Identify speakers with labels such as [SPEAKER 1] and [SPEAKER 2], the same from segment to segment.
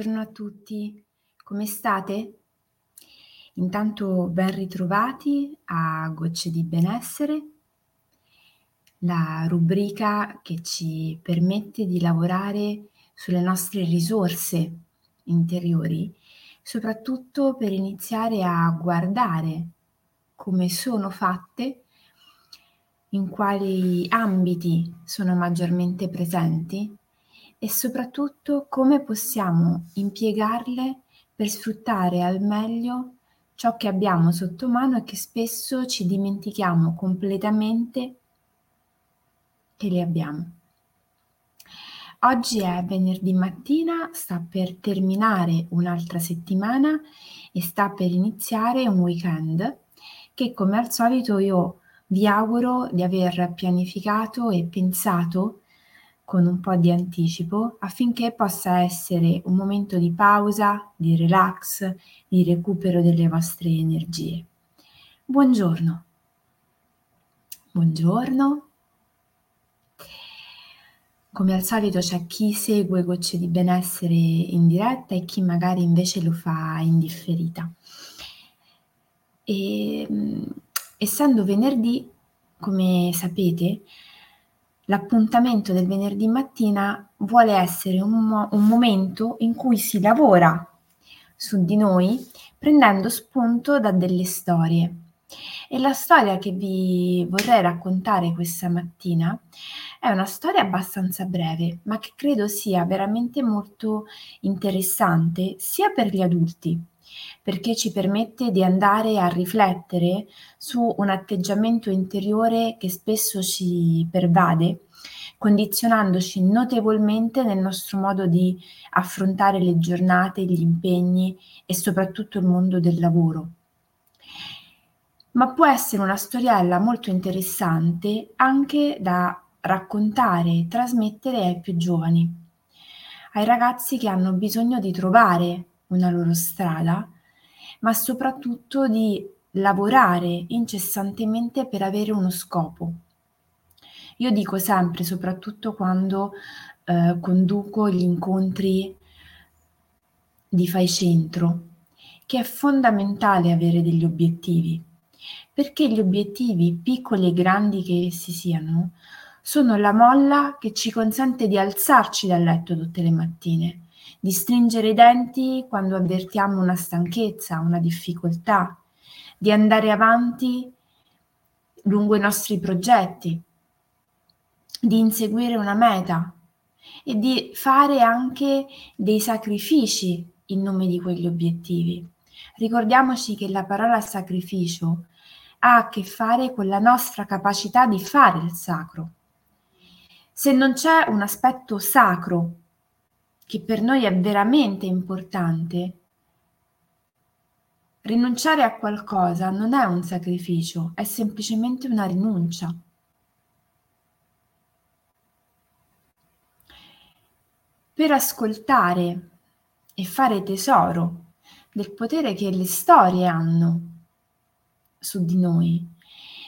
[SPEAKER 1] Buongiorno a tutti, come state? Intanto ben ritrovati a Gocce di Benessere, la rubrica che ci permette di lavorare sulle nostre risorse interiori, soprattutto per iniziare a guardare come sono fatte, in quali ambiti sono maggiormente presenti e soprattutto come possiamo impiegarle per sfruttare al meglio ciò che abbiamo sotto mano e che spesso ci dimentichiamo completamente che le abbiamo. Oggi è venerdì mattina, sta per terminare un'altra settimana e sta per iniziare un weekend che come al solito io vi auguro di aver pianificato e pensato con un po' di anticipo affinché possa essere un momento di pausa, di relax, di recupero delle vostre energie. Buongiorno. Buongiorno. Come al solito c'è chi segue Gocce di Benessere in diretta e chi magari invece lo fa in differita. E, essendo venerdì, come sapete, l'appuntamento del venerdì mattina vuole essere un, un momento in cui si lavora su di noi prendendo spunto da delle storie. E la storia che vi vorrei raccontare questa mattina è una storia abbastanza breve, ma che credo sia veramente molto interessante sia per gli adulti perché ci permette di andare a riflettere su un atteggiamento interiore che spesso ci pervade, condizionandoci notevolmente nel nostro modo di affrontare le giornate, gli impegni e soprattutto il mondo del lavoro. Ma può essere una storiella molto interessante anche da raccontare e trasmettere ai più giovani, ai ragazzi che hanno bisogno di trovare una loro strada, ma soprattutto di lavorare incessantemente per avere uno scopo. Io dico sempre, soprattutto quando eh, conduco gli incontri di Fai Centro, che è fondamentale avere degli obiettivi, perché gli obiettivi, piccoli e grandi che essi siano, sono la molla che ci consente di alzarci dal letto tutte le mattine di stringere i denti quando avvertiamo una stanchezza, una difficoltà, di andare avanti lungo i nostri progetti, di inseguire una meta e di fare anche dei sacrifici in nome di quegli obiettivi. Ricordiamoci che la parola sacrificio ha a che fare con la nostra capacità di fare il sacro. Se non c'è un aspetto sacro che per noi è veramente importante, rinunciare a qualcosa non è un sacrificio, è semplicemente una rinuncia. Per ascoltare e fare tesoro del potere che le storie hanno su di noi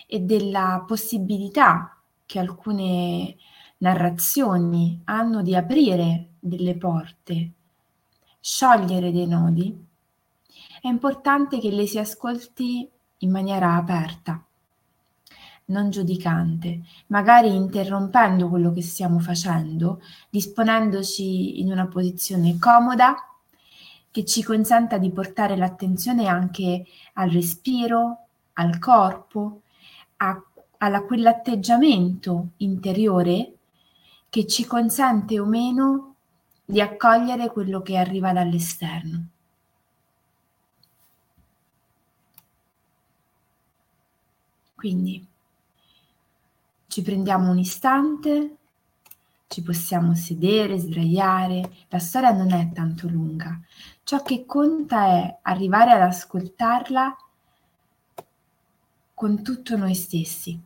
[SPEAKER 1] e della possibilità che alcune narrazioni hanno di aprire delle porte, sciogliere dei nodi, è importante che le si ascolti in maniera aperta, non giudicante, magari interrompendo quello che stiamo facendo, disponendoci in una posizione comoda che ci consenta di portare l'attenzione anche al respiro, al corpo, a, a quell'atteggiamento interiore che ci consente o meno di accogliere quello che arriva dall'esterno. Quindi ci prendiamo un istante, ci possiamo sedere, sdraiare, la storia non è tanto lunga. Ciò che conta è arrivare ad ascoltarla con tutto noi stessi,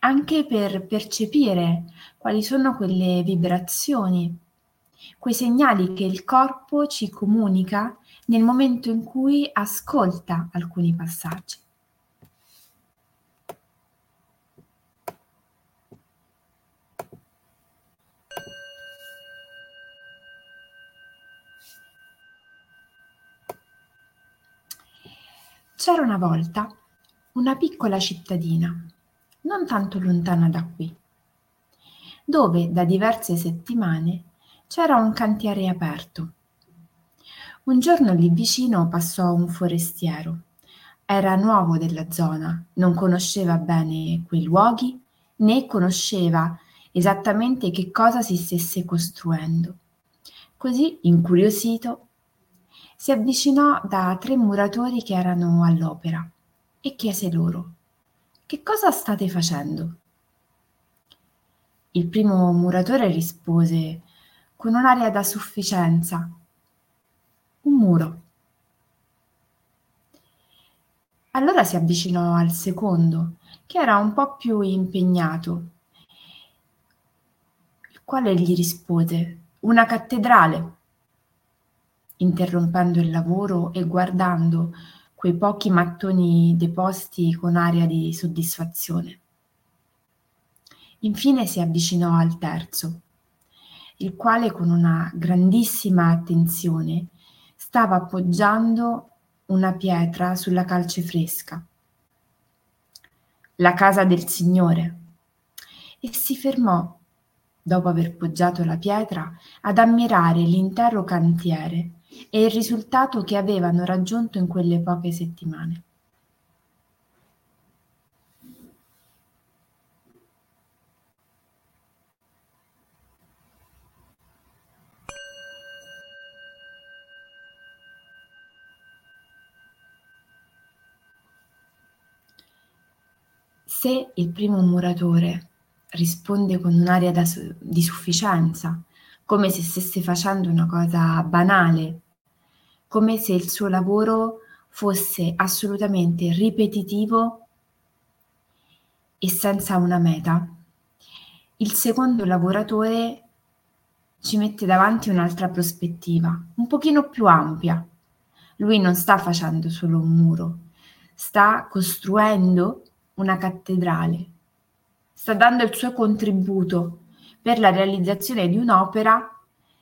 [SPEAKER 1] anche per percepire quali sono quelle vibrazioni quei segnali che il corpo ci comunica nel momento in cui ascolta alcuni passaggi. C'era una volta una piccola cittadina, non tanto lontana da qui, dove da diverse settimane c'era un cantiere aperto. Un giorno lì vicino passò un forestiero. Era nuovo della zona, non conosceva bene quei luoghi né conosceva esattamente che cosa si stesse costruendo. Così, incuriosito, si avvicinò da tre muratori che erano all'opera e chiese loro Che cosa state facendo? Il primo muratore rispose con un'aria da sufficienza Un muro. Allora si avvicinò al secondo, che era un po' più impegnato, il quale gli rispose Una cattedrale interrompendo il lavoro e guardando quei pochi mattoni deposti con aria di soddisfazione. Infine si avvicinò al terzo, il quale con una grandissima attenzione stava appoggiando una pietra sulla calce fresca. La casa del Signore. E si fermò, dopo aver poggiato la pietra, ad ammirare l'intero cantiere e il risultato che avevano raggiunto in quelle poche settimane. Se il primo muratore risponde con un'aria di sufficienza, come se stesse facendo una cosa banale, come se il suo lavoro fosse assolutamente ripetitivo e senza una meta. Il secondo lavoratore ci mette davanti un'altra prospettiva, un pochino più ampia. Lui non sta facendo solo un muro, sta costruendo una cattedrale, sta dando il suo contributo per la realizzazione di un'opera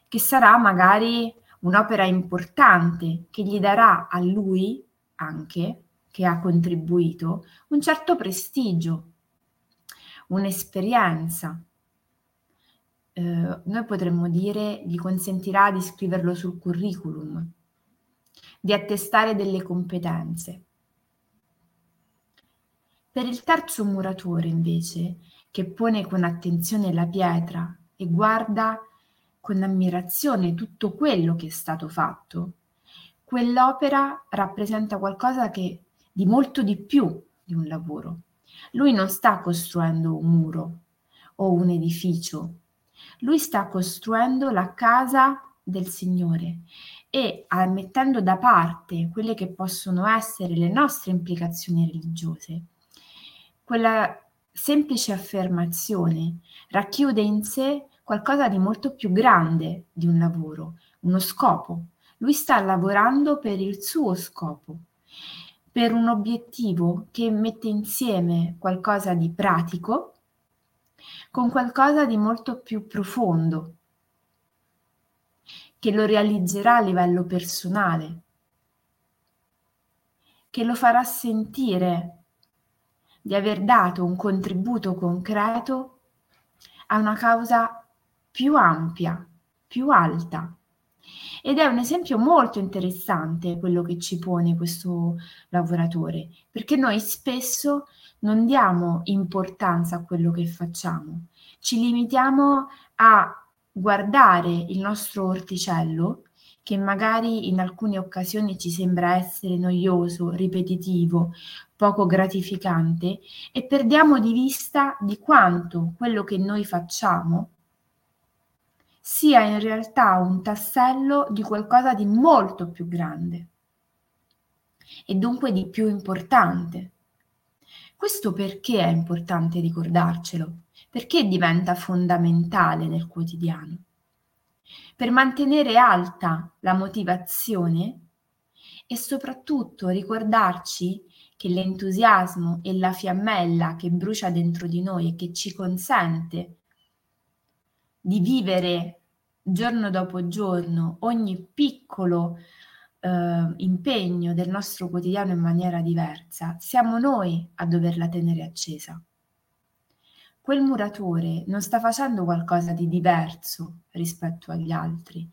[SPEAKER 1] che sarà magari un'opera importante che gli darà a lui anche, che ha contribuito, un certo prestigio, un'esperienza. Eh, noi potremmo dire gli consentirà di scriverlo sul curriculum, di attestare delle competenze. Per il terzo muratore, invece, che pone con attenzione la pietra e guarda con ammirazione tutto quello che è stato fatto, quell'opera rappresenta qualcosa che di molto di più di un lavoro. Lui non sta costruendo un muro o un edificio, lui sta costruendo la casa del Signore e mettendo da parte quelle che possono essere le nostre implicazioni religiose. Quella semplice affermazione racchiude in sé qualcosa di molto più grande di un lavoro, uno scopo. Lui sta lavorando per il suo scopo, per un obiettivo che mette insieme qualcosa di pratico con qualcosa di molto più profondo, che lo realizzerà a livello personale, che lo farà sentire di aver dato un contributo concreto a una causa più ampia, più alta. Ed è un esempio molto interessante quello che ci pone questo lavoratore, perché noi spesso non diamo importanza a quello che facciamo, ci limitiamo a guardare il nostro orticello che magari in alcune occasioni ci sembra essere noioso, ripetitivo, poco gratificante e perdiamo di vista di quanto quello che noi facciamo sia in realtà un tassello di qualcosa di molto più grande e dunque di più importante. Questo perché è importante ricordarcelo? Perché diventa fondamentale nel quotidiano? per mantenere alta la motivazione e soprattutto ricordarci che l'entusiasmo e la fiammella che brucia dentro di noi e che ci consente di vivere giorno dopo giorno ogni piccolo eh, impegno del nostro quotidiano in maniera diversa, siamo noi a doverla tenere accesa. Quel muratore non sta facendo qualcosa di diverso rispetto agli altri,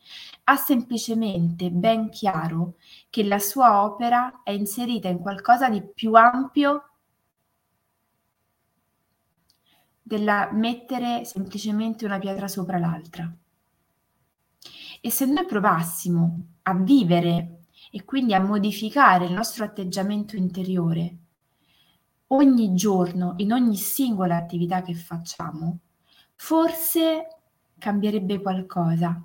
[SPEAKER 1] ha semplicemente ben chiaro che la sua opera è inserita in qualcosa di più ampio della mettere semplicemente una pietra sopra l'altra. E se noi provassimo a vivere e quindi a modificare il nostro atteggiamento interiore ogni giorno, in ogni singola attività che facciamo, forse cambierebbe qualcosa.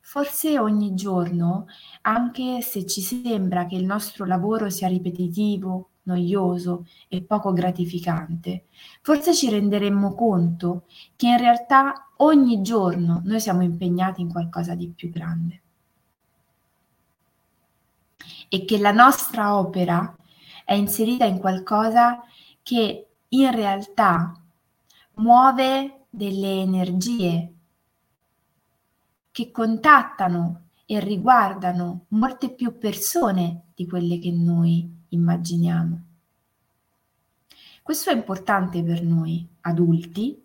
[SPEAKER 1] Forse ogni giorno, anche se ci sembra che il nostro lavoro sia ripetitivo, noioso e poco gratificante, forse ci renderemmo conto che in realtà ogni giorno noi siamo impegnati in qualcosa di più grande e che la nostra opera è inserita in qualcosa che in realtà muove delle energie che contattano e riguardano molte più persone di quelle che noi immaginiamo. Questo è importante per noi adulti,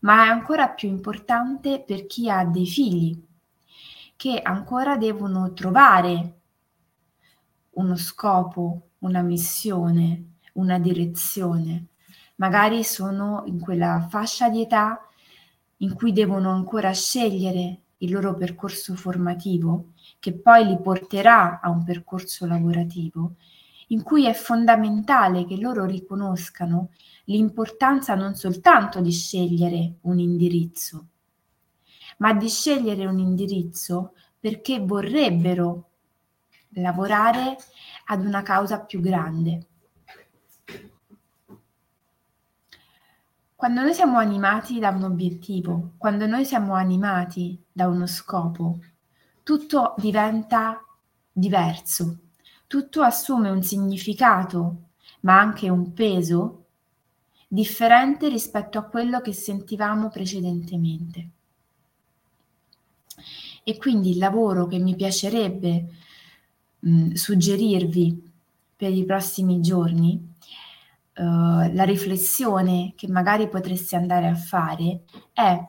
[SPEAKER 1] ma è ancora più importante per chi ha dei figli che ancora devono trovare uno scopo, una missione, una direzione. Magari sono in quella fascia di età in cui devono ancora scegliere il loro percorso formativo, che poi li porterà a un percorso lavorativo, in cui è fondamentale che loro riconoscano l'importanza non soltanto di scegliere un indirizzo, ma di scegliere un indirizzo perché vorrebbero lavorare ad una causa più grande. Quando noi siamo animati da un obiettivo, quando noi siamo animati da uno scopo, tutto diventa diverso, tutto assume un significato, ma anche un peso differente rispetto a quello che sentivamo precedentemente. E quindi il lavoro che mi piacerebbe mh, suggerirvi per i prossimi giorni, uh, la riflessione che magari potreste andare a fare è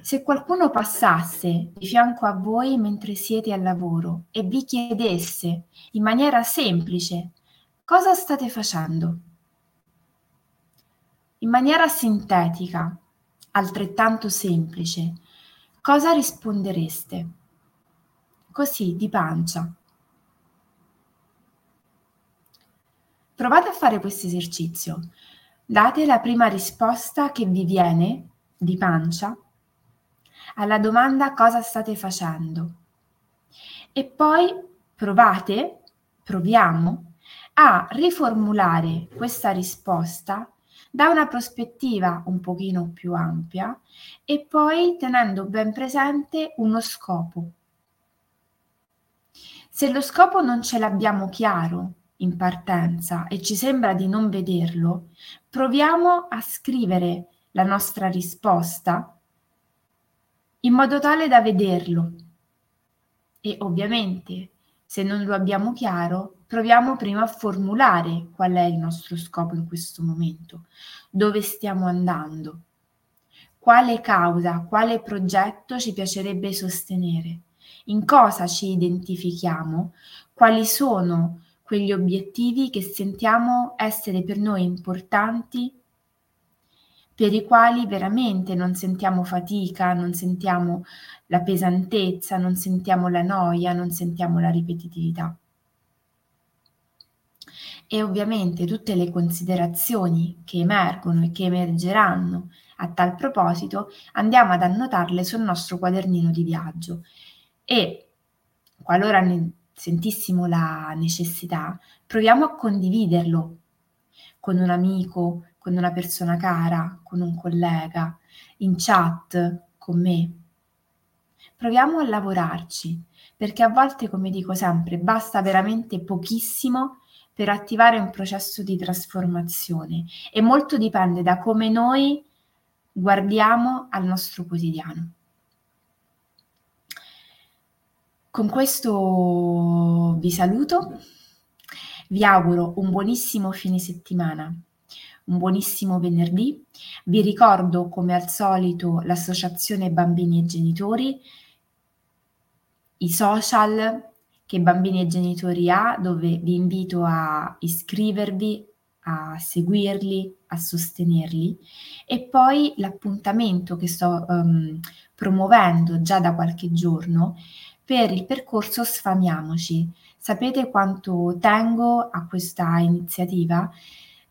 [SPEAKER 1] se qualcuno passasse di fianco a voi mentre siete al lavoro e vi chiedesse in maniera semplice cosa state facendo, in maniera sintetica, altrettanto semplice, cosa rispondereste? Così di pancia. Provate a fare questo esercizio. Date la prima risposta che vi viene di pancia alla domanda cosa state facendo e poi provate, proviamo a riformulare questa risposta da una prospettiva un pochino più ampia e poi tenendo ben presente uno scopo. Se lo scopo non ce l'abbiamo chiaro in partenza e ci sembra di non vederlo, proviamo a scrivere la nostra risposta in modo tale da vederlo. E ovviamente, se non lo abbiamo chiaro, proviamo prima a formulare qual è il nostro scopo in questo momento, dove stiamo andando, quale causa, quale progetto ci piacerebbe sostenere in cosa ci identifichiamo, quali sono quegli obiettivi che sentiamo essere per noi importanti, per i quali veramente non sentiamo fatica, non sentiamo la pesantezza, non sentiamo la noia, non sentiamo la ripetitività. E ovviamente tutte le considerazioni che emergono e che emergeranno a tal proposito andiamo ad annotarle sul nostro quadernino di viaggio e qualora ne sentissimo la necessità, proviamo a condividerlo con un amico, con una persona cara, con un collega, in chat, con me. Proviamo a lavorarci, perché a volte, come dico sempre, basta veramente pochissimo per attivare un processo di trasformazione e molto dipende da come noi guardiamo al nostro quotidiano. Con questo vi saluto, vi auguro un buonissimo fine settimana, un buonissimo venerdì. Vi ricordo come al solito l'associazione Bambini e Genitori, i social che Bambini e Genitori ha, dove vi invito a iscrivervi, a seguirli, a sostenerli e poi l'appuntamento che sto um, promuovendo già da qualche giorno per il percorso Sfamiamoci. Sapete quanto tengo a questa iniziativa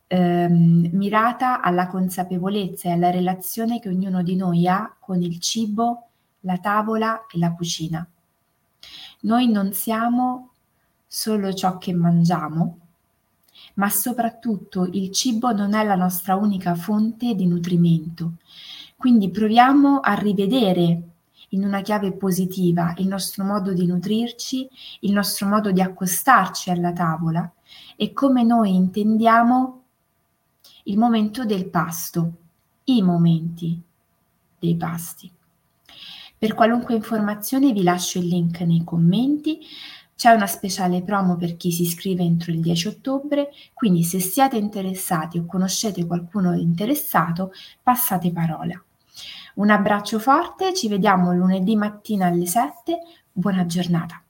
[SPEAKER 1] ehm, mirata alla consapevolezza e alla relazione che ognuno di noi ha con il cibo, la tavola e la cucina. Noi non siamo solo ciò che mangiamo, ma soprattutto il cibo non è la nostra unica fonte di nutrimento. Quindi proviamo a rivedere in una chiave positiva il nostro modo di nutrirci, il nostro modo di accostarci alla tavola e come noi intendiamo il momento del pasto, i momenti dei pasti. Per qualunque informazione vi lascio il link nei commenti. C'è una speciale promo per chi si iscrive entro il 10 ottobre, quindi se siete interessati o conoscete qualcuno interessato, passate parola. Un abbraccio forte, ci vediamo lunedì mattina alle 7, buona giornata.